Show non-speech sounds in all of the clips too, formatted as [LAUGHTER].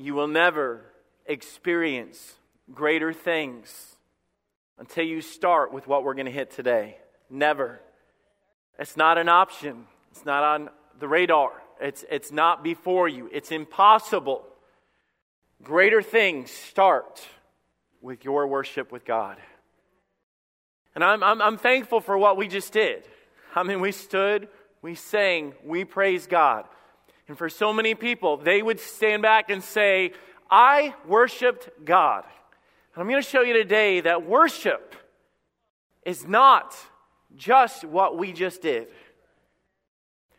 you will never experience greater things until you start with what we're going to hit today. Never. It's not an option, it's not on the radar, it's, it's not before you. It's impossible. Greater things start with your worship with God. And I'm, I'm, I'm thankful for what we just did. I mean, we stood, we sang, we praised God. And for so many people, they would stand back and say, I worshiped God. And I'm going to show you today that worship is not just what we just did.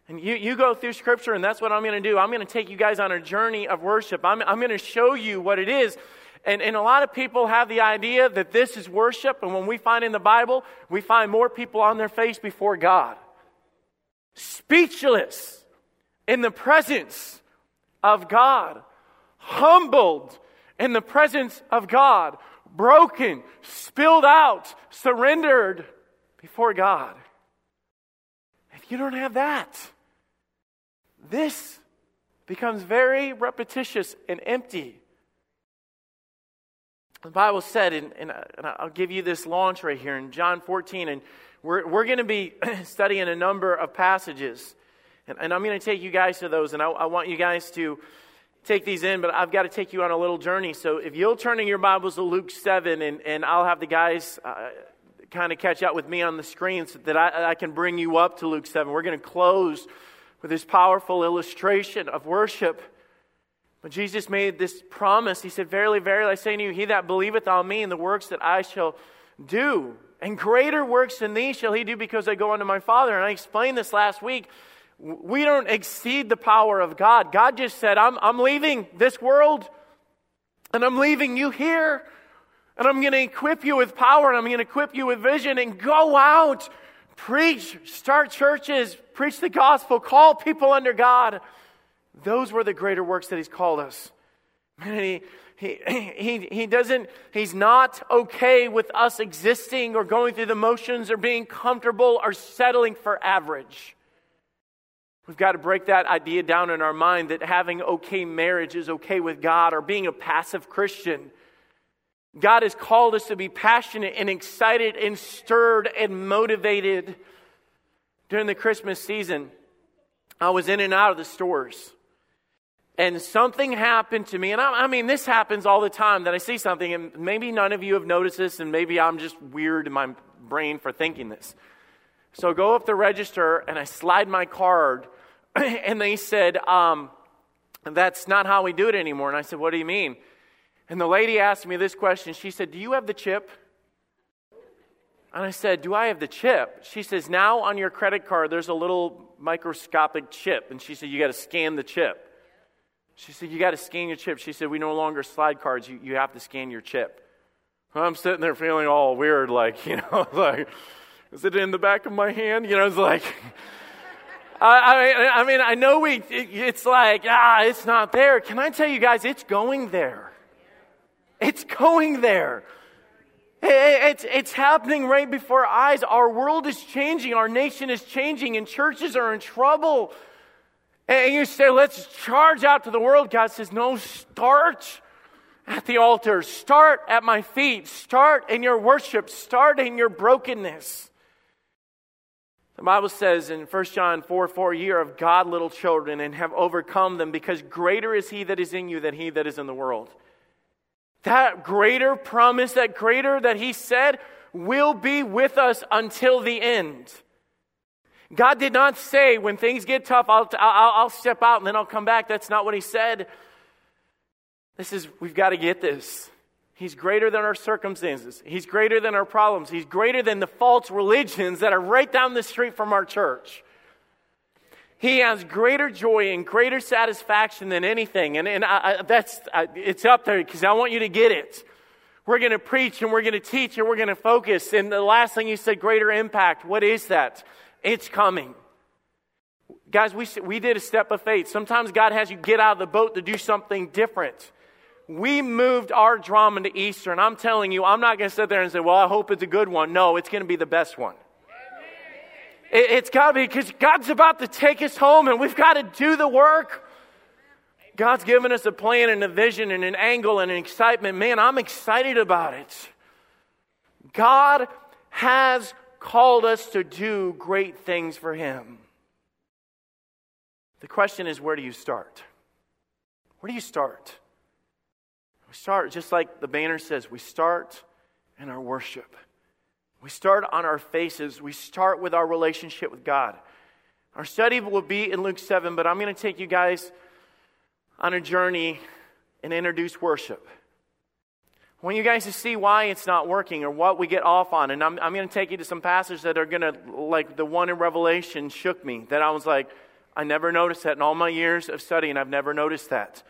And you, you go through Scripture, and that's what I'm going to do. I'm going to take you guys on a journey of worship. I'm, I'm going to show you what it is. And, and a lot of people have the idea that this is worship, and when we find in the Bible, we find more people on their face before God. Speechless in the presence of God, humbled in the presence of God, broken, spilled out, surrendered before God. If you don't have that, this becomes very repetitious and empty. The Bible said, and, and, I'll give you this launch right here in John 14, and we're, we're going to be [CLEARS THROAT] studying a number of passages. And, and I'm going to take you guys to those, and I, I, want you guys to take these in, but I've got to take you on a little journey. So if you'll turn in your Bibles to Luke 7, and, and I'll have the guys uh, kind of catch up with me on the screen so that I, I can bring you up to Luke 7. We're going to close with this powerful illustration of worship. But Jesus made this promise. He said, Verily, verily, I say to you, he that believeth on me and the works that I shall do, and greater works than these shall he do because I go unto my Father. And I explained this last week. We don't exceed the power of God. God just said, I'm, I'm leaving this world and I'm leaving you here. And I'm going to equip you with power and I'm going to equip you with vision and go out, preach, start churches, preach the gospel, call people under God. Those were the greater works that He's called us. And he, he, [CLEARS THROAT] he, he doesn't, he's not okay with us existing or going through the motions or being comfortable or settling for average. We've got to break that idea down in our mind that having okay marriage is okay with God or being a passive Christian. God has called us to be passionate and excited and stirred and motivated. During the Christmas season, I was in and out of the stores and something happened to me. And I, I, mean, this happens all the time that I see something, and maybe none of you have noticed this, and maybe I'm just weird in my brain for thinking this. So I go up the register and I slide my card, [CLEARS THROAT] and they said, um, That's not how we do it anymore. And I said, What do you mean? And the lady asked me this question. She said, Do you have the chip? And I said, Do I have the chip? She says, Now on your credit card, there's a little microscopic chip. And she said, You got to scan the chip. She said, You got to scan your chip. She said, We no longer slide cards. You, you have to scan your chip. I'm sitting there feeling all weird, like, [LAUGHS] you know, like, is it in the back of my hand? You know, it's like, I, I, mean, I know we, it, it's like, ah, it's not there. Can I tell you guys, it's going there. It's going there. It's, it's happening right before our eyes. Our world is changing. Our nation is changing, and churches are in trouble. And you say, let's charge out to the world. God says, no, start at the altar. Start at my feet. Start in your worship. Start in your brokenness. The Bible says in 1 John 4 4, ye are of God, little children, and have overcome them, because greater is he that is in you than he that is in the world. That greater promise, that greater that he said, will be with us until the end. God did not say, when things get tough, I'll, I'll, I'll step out and then I'll come back. That's not what He said. This is, we've got to get this. He's greater than our circumstances. He's greater than our problems. He's greater than the false religions that are right down the street from our church. He has greater joy and greater satisfaction than anything. And, and I, I, that's, I, it's up there because I want you to get it. We're going to preach and we're going to teach and we're going to focus. And the last thing you said, greater impact. What is that? It's coming. Guys, we, we did a step of faith. Sometimes God has you get out of the boat to do something different. We moved our drama to Easter, and I'm telling you, I'm not going to sit there and say, Well, I hope it's a good one. No, it's going to be the best one. It, it's got to be because God's about to take us home, and we've got to do the work. God's given us a plan and a vision and an angle and an excitement. Man, I'm excited about it. God has called us to do great things for Him. The question is where do you start? Where do you start? We start, just like the banner says, we start in our worship. We start on our faces. We start with our relationship with God. Our study will be in Luke 7, but I'm going to take you guys on a journey and introduce worship. I want you guys to see why it's not working or what we get off on. And I'm, I'm going to take you to some passages that are going to, like the one in Revelation, shook me. That I was like, I never noticed that in all my years of studying. I've never noticed that.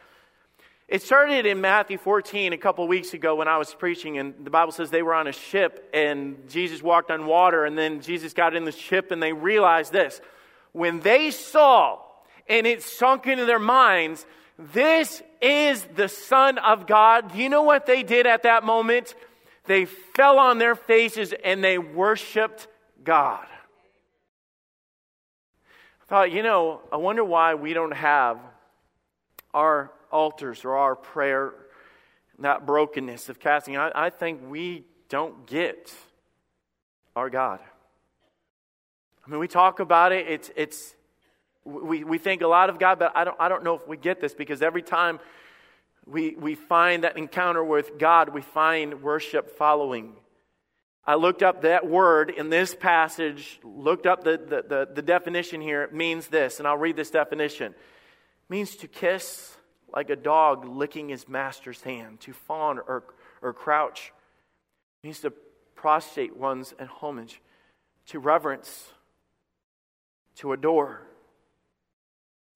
It started in Matthew 14 a couple weeks ago when I was preaching, and the Bible says they were on a ship and Jesus walked on water, and then Jesus got in the ship and they realized this. When they saw, and it sunk into their minds, this is the Son of God, do you know what they did at that moment? They fell on their faces and they worshiped God. I thought, you know, I wonder why we don't have our altars or our prayer, that brokenness of casting. I, I think we don't get our God. I mean, we talk about it, it's, it's, we, we think a lot of God, but I don't, I don't know if we get this because every time we, we find that encounter with God, we find worship following. I looked up that word in this passage, looked up the, the, the, the definition here. It means this, and I'll read this definition. It means to kiss like a dog licking his master's hand, to fawn or, or crouch. It means to prostrate one's in homage, to reverence, to adore,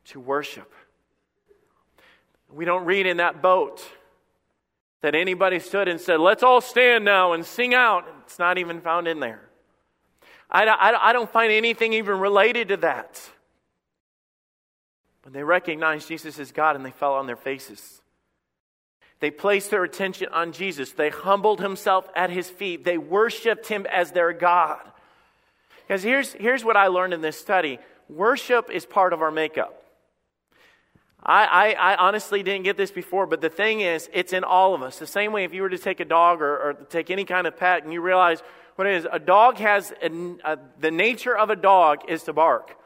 to worship. We don't read in that boat that anybody stood and said, Let's all stand now and sing out. It's not even found in there. I, I, I don't find anything even related to that. When they recognized Jesus as God and they fell on their faces. They placed their attention on Jesus. They humbled himself at his feet. They worshiped him as their God. Because here's, here's what I learned in this study worship is part of our makeup. I, I, I, honestly didn't get this before, but the thing is, it's in all of us. The same way if you were to take a dog or, or take any kind of pet and you realize what it is, a dog has a, the nature of a dog is to bark.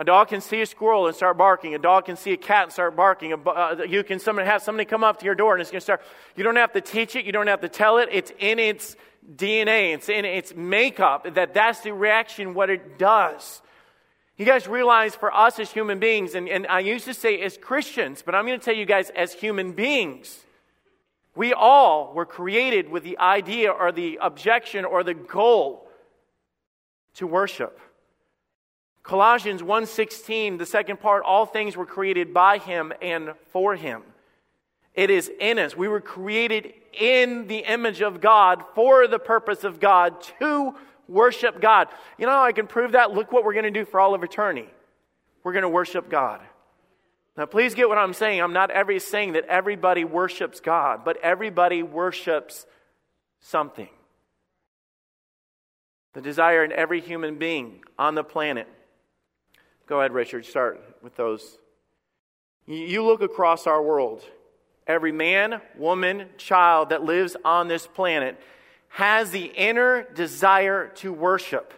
A dog can see a squirrel and start barking. A dog can see a cat and start barking. Uh, you can have somebody come up to your door and it's going to start. You don't have to teach it. You don't have to tell it. It's in its DNA. It's in its makeup that that's the reaction. What it does. You guys realize for us as human beings, and, and I used to say as Christians, but I'm going to tell you guys as human beings, we all were created with the idea or the objection or the goal to worship. Colossians 1:16, the second part, all things were created by him and for him. It is in us. We were created in the image of God for the purpose of God to worship God. You know I can prove that? Look what we're going to do for all of eternity. We're going to worship God. Now, please get what I'm saying. I'm not every saying that everybody worships God, but everybody worships something. The desire in every human being on the planet. Go ahead, Richard, start with those. You look across our world. Every man, woman, child that lives on this planet has the inner desire to worship.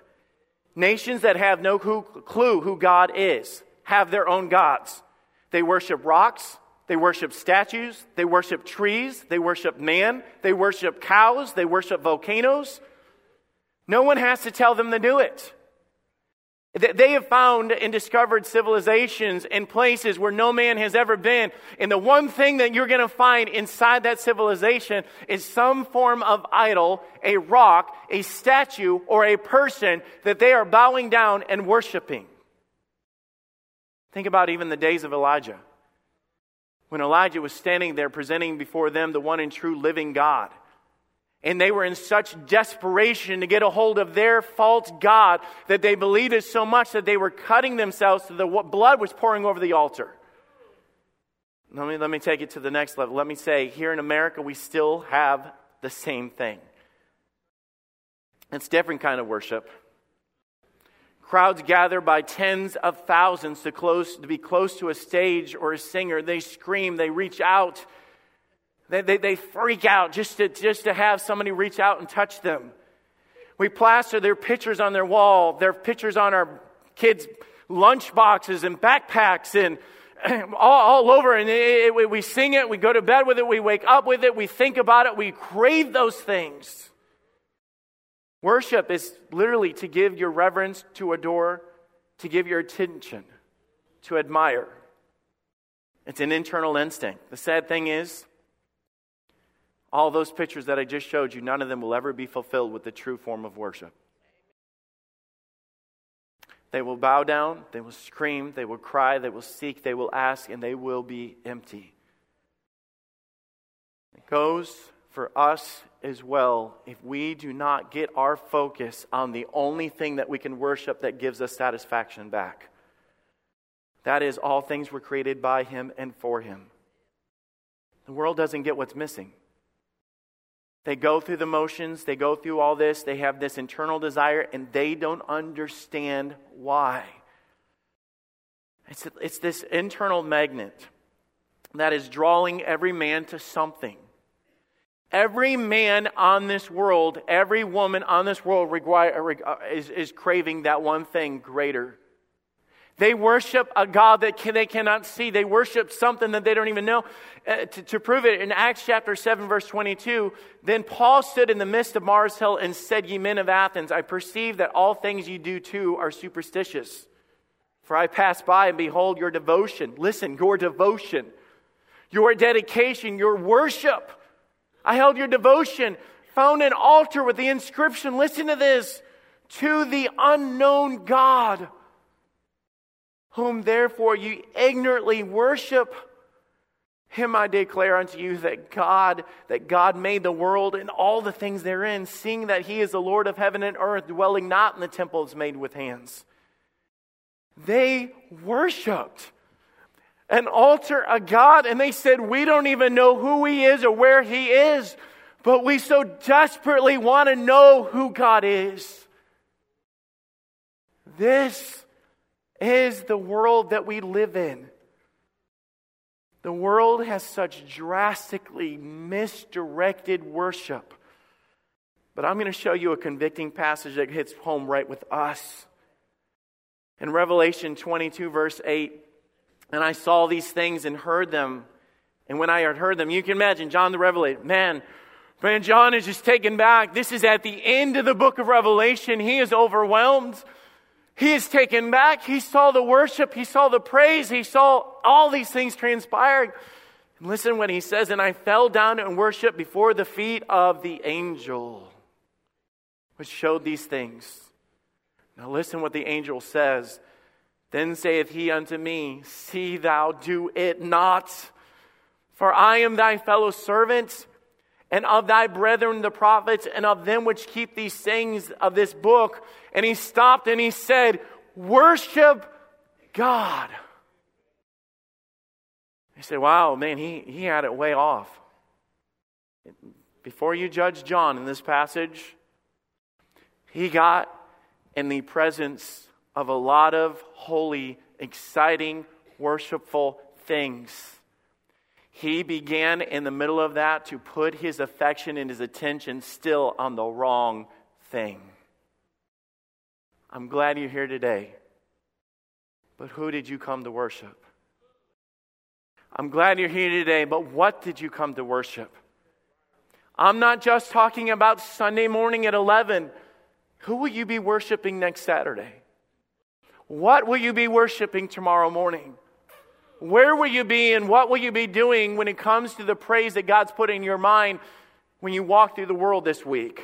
Nations that have no clue who God is have their own gods. They worship rocks, they worship statues, they worship trees, they worship man, they worship cows, they worship volcanoes. No one has to tell them to do it. They have found and discovered civilizations and places where no man has ever been. And the one thing that you're going to find inside that civilization is some form of idol, a rock, a statue, or a person that they are bowing down and worshiping. Think about even the days of Elijah. When Elijah was standing there presenting before them the one and true living God. And they were in such desperation to get a hold of their false God that they believed it so much that they were cutting themselves so the blood was pouring over the altar. Let me, let me take it to the next level. Let me say, here in America, we still have the same thing. It's different kind of worship. Crowds gather by tens of thousands to, close, to be close to a stage or a singer. They scream, they reach out, they, they, they freak out just to, just to have somebody reach out and touch them. We plaster their pictures on their wall, their pictures on our kids' lunch boxes and backpacks and [CLEARS THROAT] all, all over. And it, it, we sing it, we go to bed with it, we wake up with it, we think about it, we crave those things. Worship is literally to give your reverence, to adore, to give your attention, to admire. It's an internal instinct. The sad thing is, all those pictures that I just showed you, none of them will ever be fulfilled with the true form of worship. They will bow down, they will scream, they will cry, they will seek, they will ask, and they will be empty. It goes for us as well if we do not get our focus on the only thing that we can worship that gives us satisfaction back. That is, all things were created by Him and for Him. The world doesn't get what's missing. They go through the motions, they go through all this, they have this internal desire, and they don't understand why. It's, it's this internal magnet that is drawing every man to something. Every man on this world, every woman on this world uh, is, is craving that one thing greater. They worship a God that can, they cannot see. They worship something that they don't even know. Uh, to, to, prove it, in Acts chapter 7, verse 22, then Paul stood in the midst of Mars Hill and said, Ye men of Athens, I perceive that all things you do too are superstitious. For I passed by and behold your devotion. Listen, your devotion, your dedication, your worship I held your devotion, found an altar with the inscription, listen to this, to the unknown God, whom therefore you ignorantly worship. Him I declare unto you that God, that God made the world and all the things therein, seeing that he is the Lord of heaven and earth, dwelling not in the temples made with hands. They worshiped an altar, a God, and they said, We don't even know who He is or where He is, but we so desperately want to know who God is. This is the world that we live in. The world has such drastically misdirected worship. But I'm going to show you a convicting passage that hits home right with us. In Revelation 22, verse 8, and I saw these things and heard them. And when I had heard them, you can imagine John the Revelator, man, man, John is just taken back. This is at the end of the book of Revelation. He is overwhelmed. He is taken back. He saw the worship. He saw the praise. He saw all these things transpiring. And listen what he says, and I fell down and worshiped before the feet of the angel, which showed these things. Now listen what the angel says. Then saith he unto me, See thou do it not. For I am thy fellow servant, and of thy brethren the prophets, and of them which keep these sayings of this book. And he stopped and he said, Worship God. He said, Wow, man, he, he had it way off. Before you judge John in this passage, he got in the presence of a lot of holy, exciting, worshipful things. He began in the middle of that to put his affection and his attention still on the wrong thing. I'm glad you're here today. But who did you come to worship? I'm glad you're here today, but what did you come to worship? I'm not just talking about Sunday morning at 11. Who will you be worshiping next Saturday? What will you be worshiping tomorrow morning? Where will you be and what will you be doing when it comes to the praise that God's put in your mind when you walk through the world this week?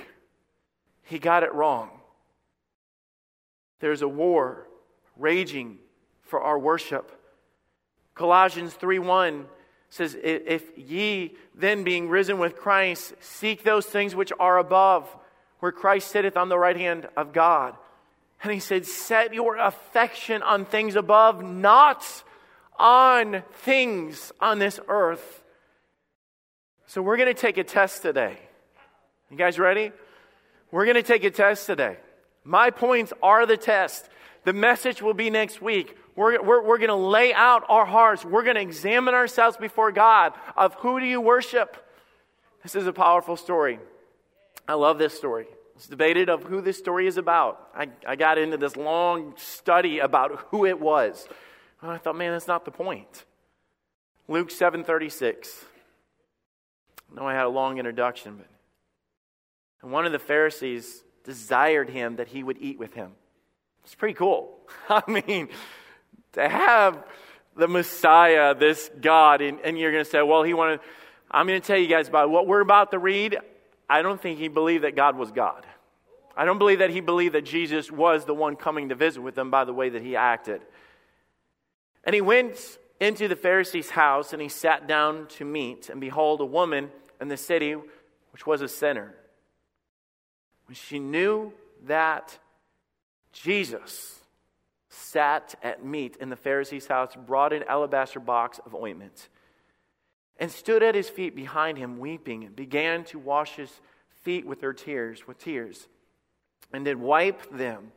He got it wrong. There's a war raging for our worship. Colossians 3:1 says if ye then being risen with Christ seek those things which are above where Christ sitteth on the right hand of God. And he said, Set your affection on things above, not on things on this earth. So we're going to take a test today. You guys ready? We're going to take a test today. My points are the test. The message will be next week. We're, we're, we're going to lay out our hearts. We're going to examine ourselves before God of who do you worship. This is a powerful story. I love this story. It's debated of who this story is about. I, I got into this long study about who it was. And I thought, man, that's not the point. Luke 7:36. I know I had a long introduction, but and one of the Pharisees desired him that he would eat with him. It's pretty cool. [LAUGHS] I mean, to have the Messiah, this God, and, and you're going to say, well, he wanted. I'm going to tell you guys about what we're about to read. I don't think he believed that God was God. I don't believe that he believed that Jesus was the one coming to visit with them by the way that he acted. And he went into the Pharisee's house and he sat down to meat. And behold, a woman in the city, which was a sinner, when she knew that Jesus sat at meat in the Pharisee's house, brought an alabaster box of ointment and stood at his feet behind him, weeping, and began to wash his feet with her tears, with tears, and did wipe them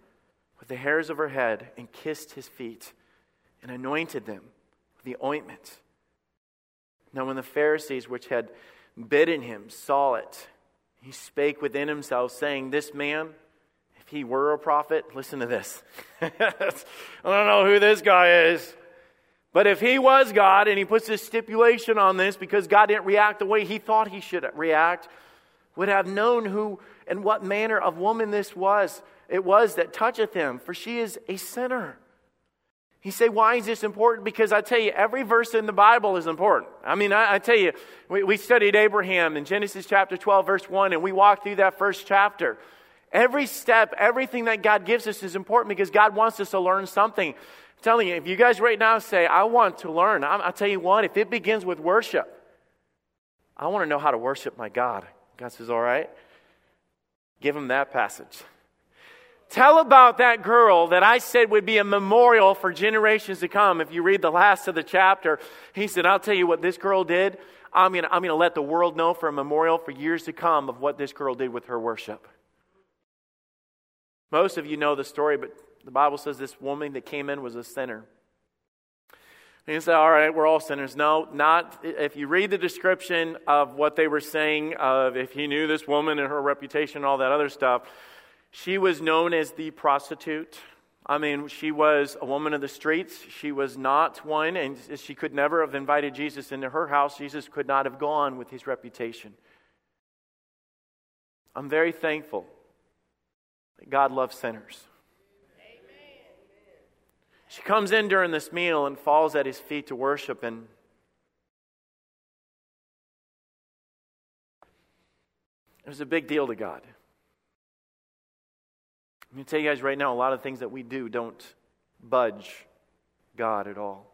with the hairs of her head, and kissed his feet, and anointed them with the ointment. Now, when the Pharisees, which had bidden him, saw it, he spake within himself, saying, This man, if he were a prophet, listen to this. [LAUGHS] I don't know who this guy is. But if he was God and he puts this stipulation on this because God didn't react the way he thought he should react, would have known who and what manner of woman this was. It was that toucheth him, for she is a sinner. He say, why is this important? Because I tell you, every verse in the Bible is important. I mean, I, I tell you, we, we studied Abraham in Genesis chapter 12, verse 1, and we walked through that first chapter. Every step, everything that God gives us is important because God wants us to learn something I'm telling you, if you guys right now say, I want to learn, i will tell you what, if it begins with worship, I want to know how to worship my God. God says, All right, give him that passage. Tell about that girl that I said would be a memorial for generations to come. If you read the last of the chapter, he said, I'll tell you what this girl did. I'm going to I'm going to let the world know for a memorial for years to come of what this girl did with her worship. Most of you know the story, but the Bible says this woman that came in was a sinner. And you say, all right, we're all sinners. No, not. If you read the description of what they were saying, of if he knew this woman and her reputation and all that other stuff, she was known as the prostitute. I mean, she was a woman of the streets. She was not one, and she could never have invited Jesus into her house. Jesus could not have gone with his reputation. I'm very thankful that God loves sinners. She comes in during this meal and falls at his feet to worship, and it was a big deal to God. I'm going to tell you guys right now a lot of things that we do don't budge God at all.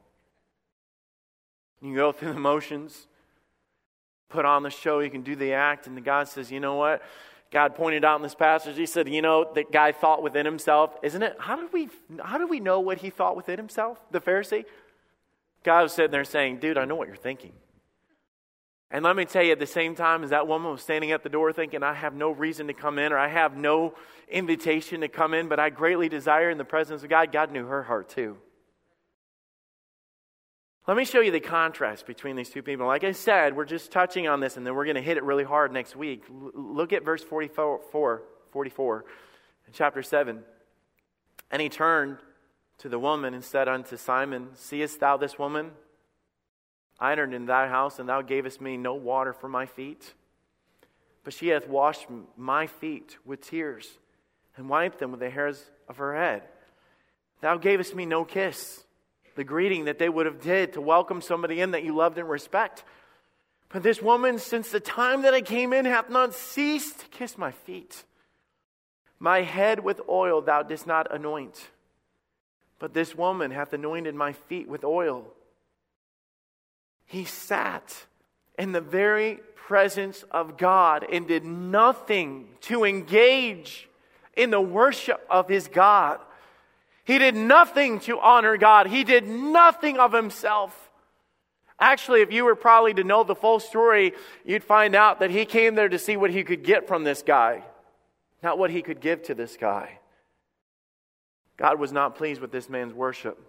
You go through the motions, put on the show, you can do the act, and the God says, you know what? God pointed out in this passage, he said, you know, that guy thought within himself, isn't it? How do we how did we know what he thought within himself, the Pharisee? God was sitting there saying, dude, I know what you're thinking. And let me tell you, at the same time as that woman was standing at the door thinking, I have no reason to come in or I have no invitation to come in, but I greatly desire in the presence of God, God knew her heart too. Let me show you the contrast between these two people. Like I said, we're just touching on this and then we're going to hit it really hard next week. L- look at verse 44, 44 in chapter 7. And he turned to the woman and said unto Simon, Seest thou this woman? I entered into thy house, and thou gavest me no water for my feet. But she hath washed my feet with tears, and wiped them with the hairs of her head. Thou gavest me no kiss the greeting that they would have did to welcome somebody in that you loved and respect. But this woman, since the time that I came in, hath not ceased to kiss my feet. My head with oil thou didst not anoint, but this woman hath anointed my feet with oil. He sat in the very presence of God and did nothing to engage in the worship of his God. He did nothing to honor God. He did nothing of himself. Actually, if you were probably to know the full story, you'd find out that he came there to see what he could get from this guy, not what he could give to this guy. God was not pleased with this man's worship.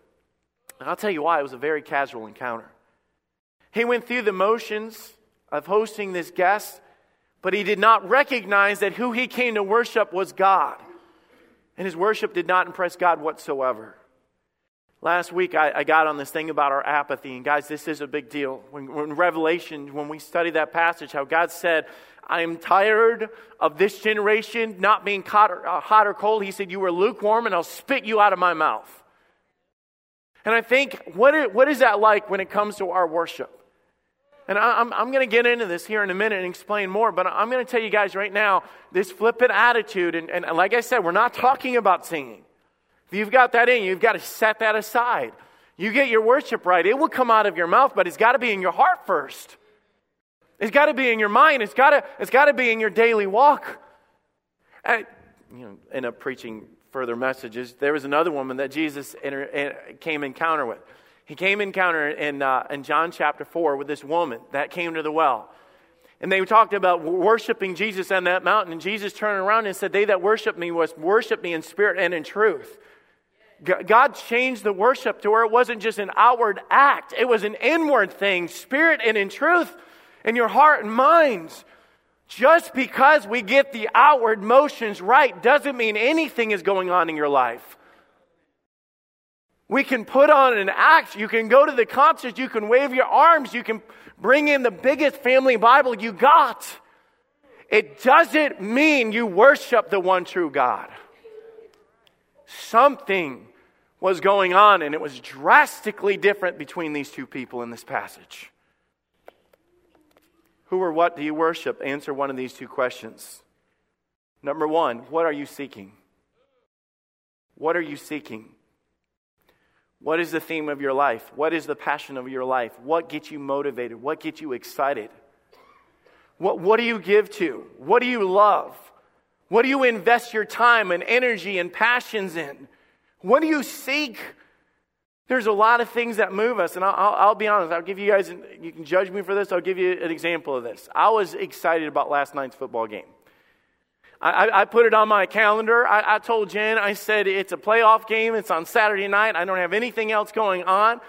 And I'll tell you why, it was a very casual encounter. He went through the motions of hosting this guest, but he did not recognize that who he came to worship was God. And his worship did not impress God whatsoever. Last week, I, I, got on this thing about our apathy. And guys, this is a big deal. When, when Revelation, when we study that passage, how God said, I am tired of this generation not being hot or, uh, hot or cold. He said, You were lukewarm, and I'll spit you out of my mouth. And I think, what is, what is that like when it comes to our worship? And I, I'm, I'm going to get into this here in a minute and explain more, but I'm going to tell you guys right now this flippant attitude. And, and like I said, we're not talking about singing. If you've got that in you, you've got to set that aside. You get your worship right, it will come out of your mouth, but it's got to be in your heart first. It's got to be in your mind. It's got to, it's got to be in your daily walk. I, you know, end up preaching further messages. There was another woman that Jesus enter, came encounter with. He came encounter in, uh, in John chapter 4 with this woman that came to the well. And they talked about worshiping Jesus on that mountain. And Jesus turned around and said, They that worship me must worship me in spirit and in truth. God changed the worship to where it wasn't just an outward act, it was an inward thing, spirit and in truth, in your heart and minds. Just because we get the outward motions right doesn't mean anything is going on in your life. We can put on an act. You can go to the concert. You can wave your arms. You can bring in the biggest family Bible you got. It doesn't mean you worship the one true God. Something was going on, and it was drastically different between these two people in this passage. Who or what do you worship? Answer one of these two questions. Number one, what are you seeking? What are you seeking? What is the theme of your life? What is the passion of your life? What gets you motivated? What gets you excited? What, what do you give to? What do you love? What do you invest your time and energy and passions in? What do you seek? There's a lot of things that move us, and I'll, I'll, I'll, be honest. I'll give you guys, you can judge me for this. I'll give you an example of this. I was excited about last night's football game. I, I put it on my calendar. I, I, told Jen, I said, it's a playoff game. It's on Saturday night. I don't have anything else going on.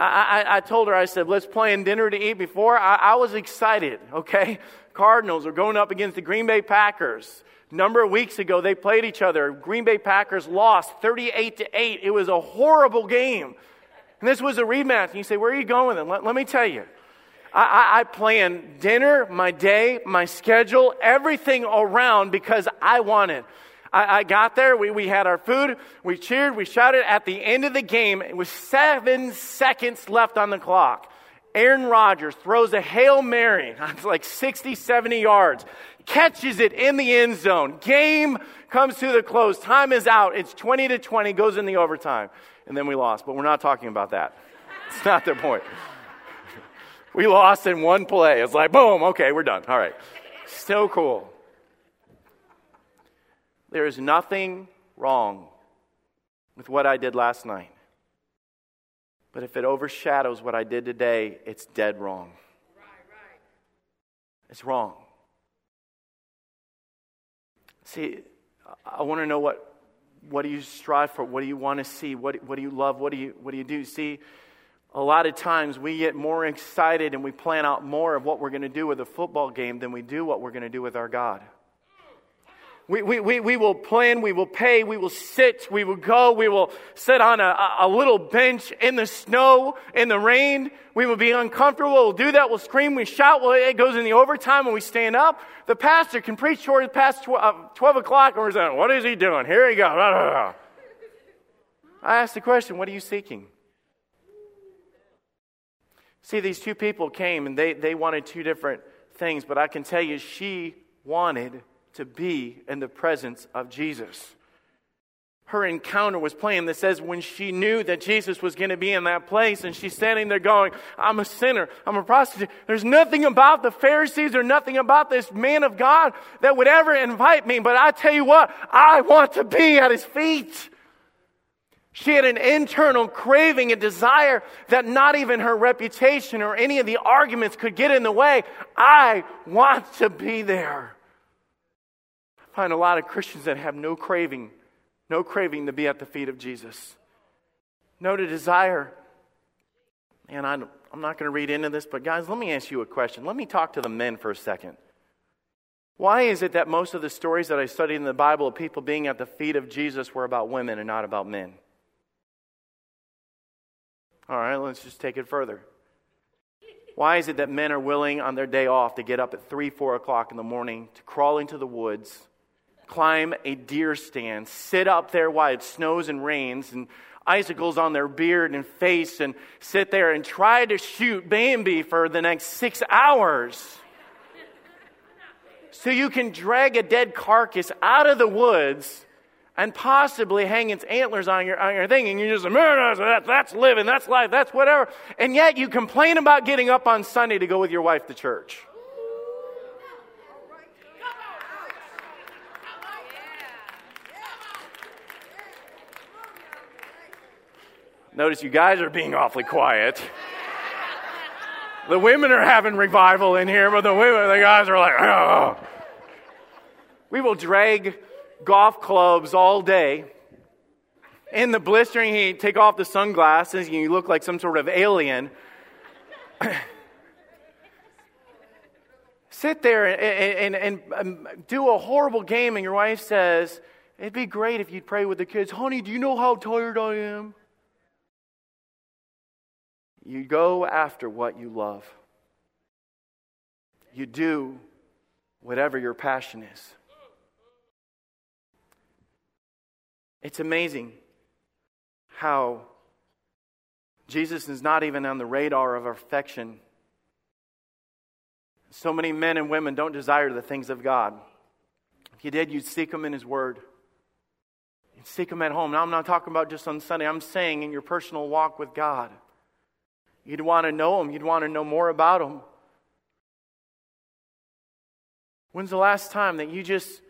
I, I told her, I said, let's plan dinner to eat before. I, was excited, okay? Cardinals are going up against the Green Bay Packers. Number of weeks ago, they played each other. Green Bay Packers lost 38 to 8. It was a horrible game. And this was a rematch. And you say, where are you going with it? Let, let me tell you. I, I, plan dinner, my day, my schedule, everything around because I wanted. I, I got there, we, we had our food, we cheered, we shouted. At the end of the game, it was seven seconds left on the clock. Aaron Rodgers throws a Hail Mary, [LAUGHS] it's like 60, 70 yards, catches it in the end zone. Game comes to the close. Time is out. It's 20 to 20, goes in the overtime. And then we lost, but we're not talking about that. It's not the point. We lost in one play. It's like, boom, okay, we're done. All right. So cool. There is nothing wrong with what I did last night. But if it overshadows what I did today, it's dead wrong. It's wrong. See, I want to know what, what do you strive for? What do you want to see? What, what do you love? What do you, what do you do? See, a lot of times we get more excited and we plan out more of what we're going to do with a football game than we do what we're going to do with our God. We, we, we, we will plan, we will pay, we will sit, we will go, we will sit on a, a little bench in the snow, in the rain. We will be uncomfortable. We'll do that. We'll scream, we shout. Well, it goes in the overtime when we stand up. The pastor can preach towards past 12, uh, 12 o'clock and we're saying, what is he doing? Here he goes. [LAUGHS] I ask the question, what are you seeking? See, these two people came and they, they wanted two different things, but I can tell you she wanted to be in the presence of Jesus. Her encounter was playing that says when she knew that Jesus was going to be in that place and she's standing there going, I'm a sinner, I'm a prostitute. There's nothing about the Pharisees or nothing about this man of God that would ever invite me, but I tell you what, I want to be at his feet. She had an internal craving, a desire that not even her reputation or any of the arguments could get in the way. I want to be there. I find a lot of Christians that have no craving no craving to be at the feet of Jesus, no desire. And I'm not going to read into this, but guys, let me ask you a question. Let me talk to the men for a second. Why is it that most of the stories that I studied in the Bible of people being at the feet of Jesus were about women and not about men? All right, let's just take it further. Why is it that men are willing on their day off to get up at 3, 4 o'clock in the morning, to crawl into the woods, climb a deer stand, sit up there while it snows and rains, and icicles on their beard and face, and sit there and try to shoot Bambi for the next six hours? so you can drag a dead carcass out of the woods and possibly hang its antlers on your, on your thing, and you're just, that, that's living, that's life, that's whatever. And yet you complain about getting up on Sunday to go with your wife to church. Notice you guys are being awfully quiet. The women are having revival in here, but the women, the guys are like, oh. We will drag golf clubs all day in the blistering heat, take off the sunglasses, and you look like some sort of alien. [CLEARS THROAT] Sit there and, and, and, um, do a horrible game, and your wife says, It'd be great if you'd pray with the kids. Honey, do you know how tired I am? You go after what you love. You do whatever your passion is. It's amazing how Jesus is not even on the radar of affection. So many men and women don't desire the things of God. If you did, you'd seek Him in His Word. You'd seek Him at home. Now, I'm not talking about just on Sunday, I'm saying in your personal walk with God. You'd want to know Him, you'd want to know more about Him. When's the last time that you just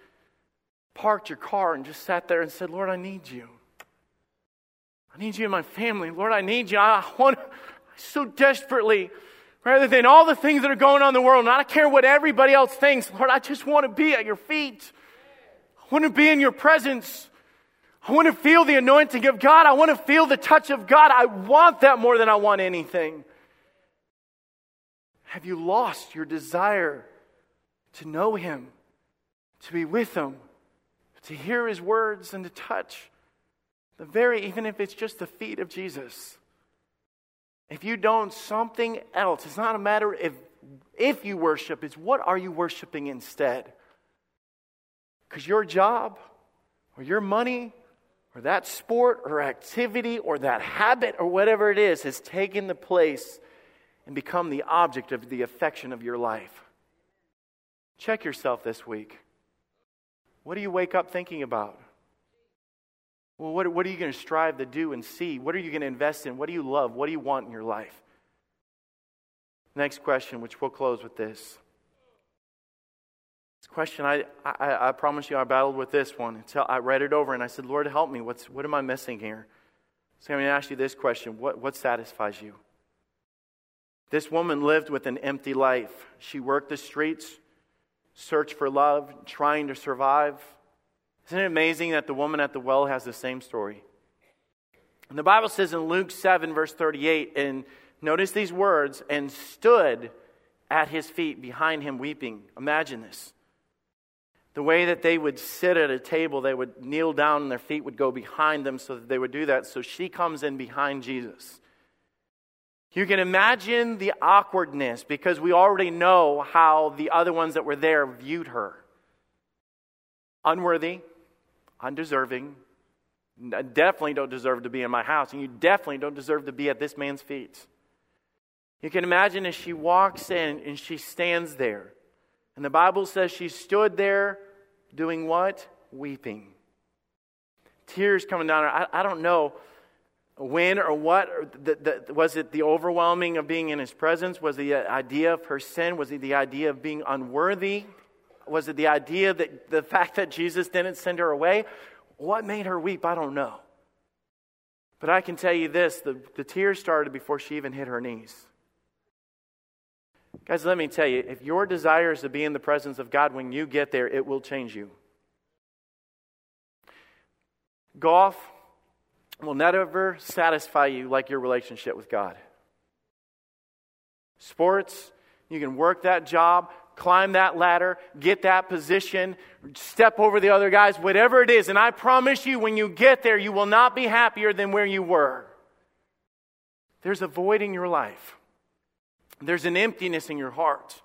parked your car and just sat there and said, Lord, I need you? I need you in my family. Lord, I need you. I want so desperately, rather than all the things that are going on in the world, not I don't care what everybody else thinks. Lord, I just want to be at your feet. I want to be in your presence. I want to feel the anointing of God. I want to feel the touch of God. I want that more than I want anything. Have you lost your desire to know Him, to be with Him, to hear His words, and to touch the very, even if it's just the feet of Jesus? If you don't, something else. It's not a matter if if you worship, it's what are you worshiping instead? Because your job or your money or that sport or activity or that habit or whatever it is has taken the place and become the object of the affection of your life. Check yourself this week. What do you wake up thinking about? Well, what, what are you going to strive to do and see? What are you going to invest in? What do you love? What do you want in your life? Next question, which we'll close with this. This question, I, I, I promise you, I battled with this one until I read it over and I said, Lord, help me. What's, what am I missing here? So I'm going to ask you this question what, what satisfies you? This woman lived with an empty life. She worked the streets, searched for love, trying to survive. Isn't it amazing that the woman at the well has the same story? And the Bible says in Luke 7, verse 38, and notice these words, and stood at his feet behind him weeping. Imagine this. The way that they would sit at a table, they would kneel down and their feet would go behind them so that they would do that. So she comes in behind Jesus. You can imagine the awkwardness because we already know how the other ones that were there viewed her unworthy, undeserving, definitely don't deserve to be in my house, and you definitely don't deserve to be at this man's feet. You can imagine as she walks in and she stands there. And the Bible says she stood there doing what? Weeping. Tears coming down her. I, I don't know when or what. Or the, the, was it the overwhelming of being in his presence? Was it the idea of her sin? Was it the idea of being unworthy? Was it the idea that the fact that Jesus didn't send her away? What made her weep? I don't know. But I can tell you this the, the tears started before she even hit her knees. Guys, let me tell you, if your desire is to be in the presence of God, when you get there, it will change you. Golf will never satisfy you like your relationship with God. Sports, you can work that job, climb that ladder, get that position, step over the other guys, whatever it is. And I promise you, when you get there, you will not be happier than where you were. There's a void in your life, there's an emptiness in your heart.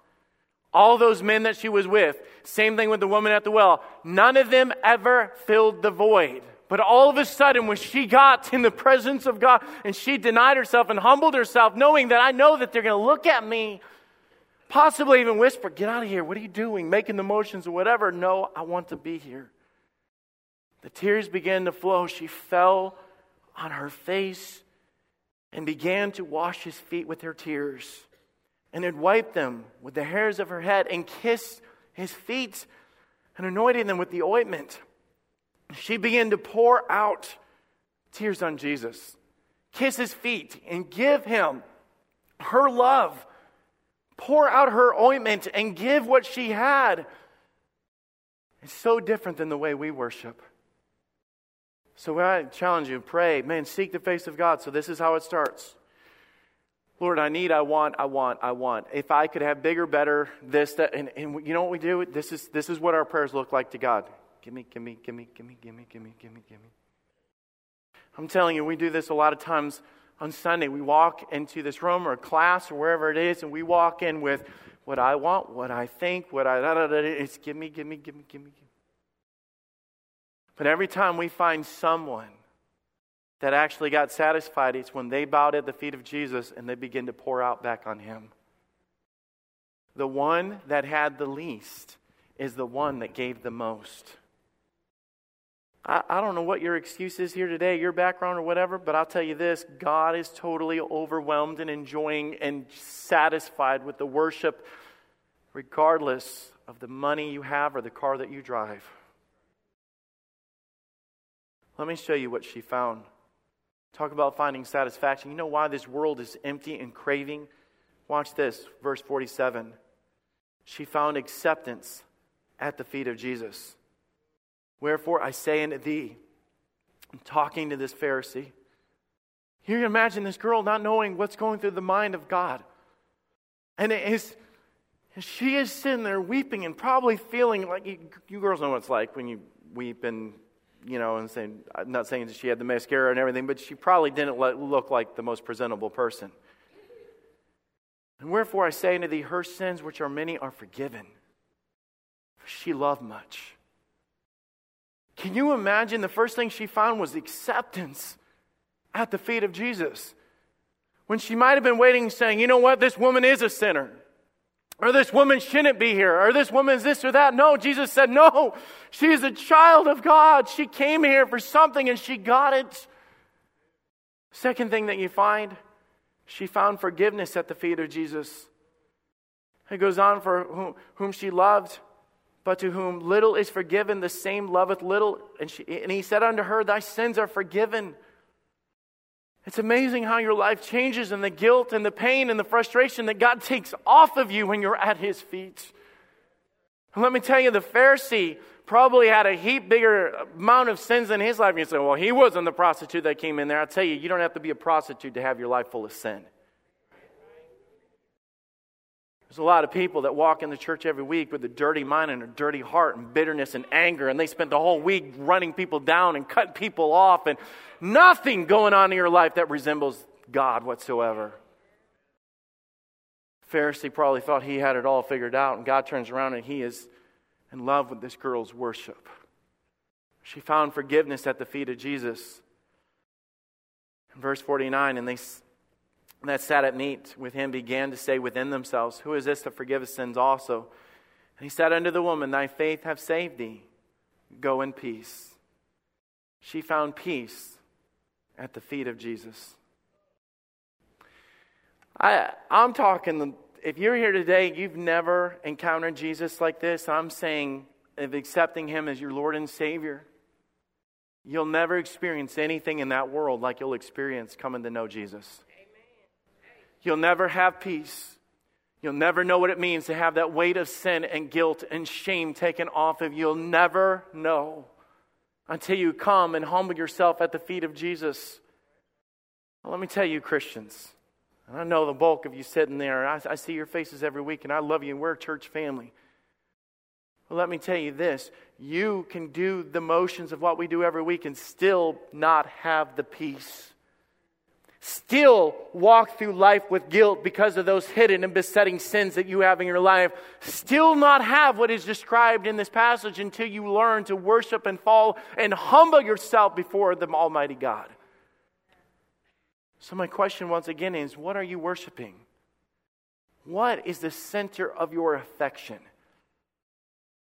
All those men that she was with, same thing with the woman at the well, none of them ever filled the void. But all of a sudden, when she got in the presence of God and she denied herself and humbled herself, knowing that I know that they're going to look at me, possibly even whisper, Get out of here. What are you doing? Making the motions or whatever. No, I want to be here. The tears began to flow. She fell on her face and began to wash his feet with her tears and had wiped them with the hairs of her head and kissed his feet and anointed them with the ointment. She began to pour out tears on Jesus, kiss his feet, and give him her love. Pour out her ointment and give what she had. It's so different than the way we worship. So I challenge you, pray, man, seek the face of God. So this is how it starts. Lord, I need, I want, I want, I want. If I could have bigger, better, this, that, and, and you know what we do? This is, this is what our prayers look like to God. Give me, give me, give me, give me, give me, give me, give me, give me. I'm telling you, we do this a lot of times on Sunday. We walk into this room or class or wherever it is, and we walk in with what I want, what I think, what I, da, da, da, it's give me, give me, give me, give me, give me. But every time we find someone that actually got satisfied, it's when they bowed at the feet of Jesus and they begin to pour out back on him. The one that had the least is the one that gave the most. I, I, don't know what your excuse is here today, your background or whatever, but I'll tell you this God is totally overwhelmed and enjoying and satisfied with the worship, regardless of the money you have or the car that you drive. Let me show you what she found. Talk about finding satisfaction. You know why this world is empty and craving? Watch this, verse 47. She found acceptance at the feet of Jesus. Wherefore I say unto thee, I'm talking to this Pharisee. Here You imagine this girl not knowing what's going through the mind of God. And it is, she is sitting there weeping and probably feeling like you, you girls know what it's like when you weep and you know, and saying, I'm not saying that she had the mascara and everything, but she probably didn't look like the most presentable person. And wherefore I say unto thee, her sins, which are many, are forgiven. For she loved much. Can you imagine the first thing she found was acceptance at the feet of Jesus? When she might have been waiting, saying, You know what? This woman is a sinner or this woman shouldn't be here, or this woman's this or that. No, Jesus said, no, she's a child of God. She came here for something and she got it. Second thing that you find, she found forgiveness at the feet of Jesus. It goes on for whom, whom she loved, but to whom little is forgiven, the same loveth little. And, she, and he said unto her, Thy sins are forgiven. It's amazing how your life changes and the guilt and the pain and the frustration that God takes off of you when you're at His feet. And let me tell you, the Pharisee probably had a heap bigger amount of sins in his life. And you say, well, he wasn't the prostitute that came in there. i tell you, you don't have to be a prostitute to have your life full of sin. There's a lot of people that walk in the church every week with a dirty mind and a dirty heart and bitterness and anger, and they spend the whole week running people down and cutting people off, and nothing going on in your life that resembles God whatsoever. Pharisee probably thought he had it all figured out, and God turns around and he is in love with this girl's worship. She found forgiveness at the feet of Jesus. In verse 49, and they that sat at meat with him began to say within themselves, Who is this to forgive us sins also? And he said unto the woman, Thy faith hath saved thee. Go in peace. She found peace at the feet of Jesus. I, I'm talking, if you're here today, you've never encountered Jesus like this, I'm saying of accepting him as your Lord and Savior. You'll never experience anything in that world like you'll experience coming to know Jesus. You'll never have peace. You'll never know what it means to have that weight of sin and guilt and shame taken off of you. You'll never know until you come and humble yourself at the feet of Jesus. Well, let me tell you, Christians, and I know the bulk of you sitting there, I, I see your faces every week, and I love you, and we're a church family. Well, let me tell you this you can do the motions of what we do every week and still not have the peace. Still walk through life with guilt because of those hidden and besetting sins that you have in your life. Still not have what is described in this passage until you learn to worship and fall and humble yourself before the Almighty God. So, my question once again is what are you worshiping? What is the center of your affection?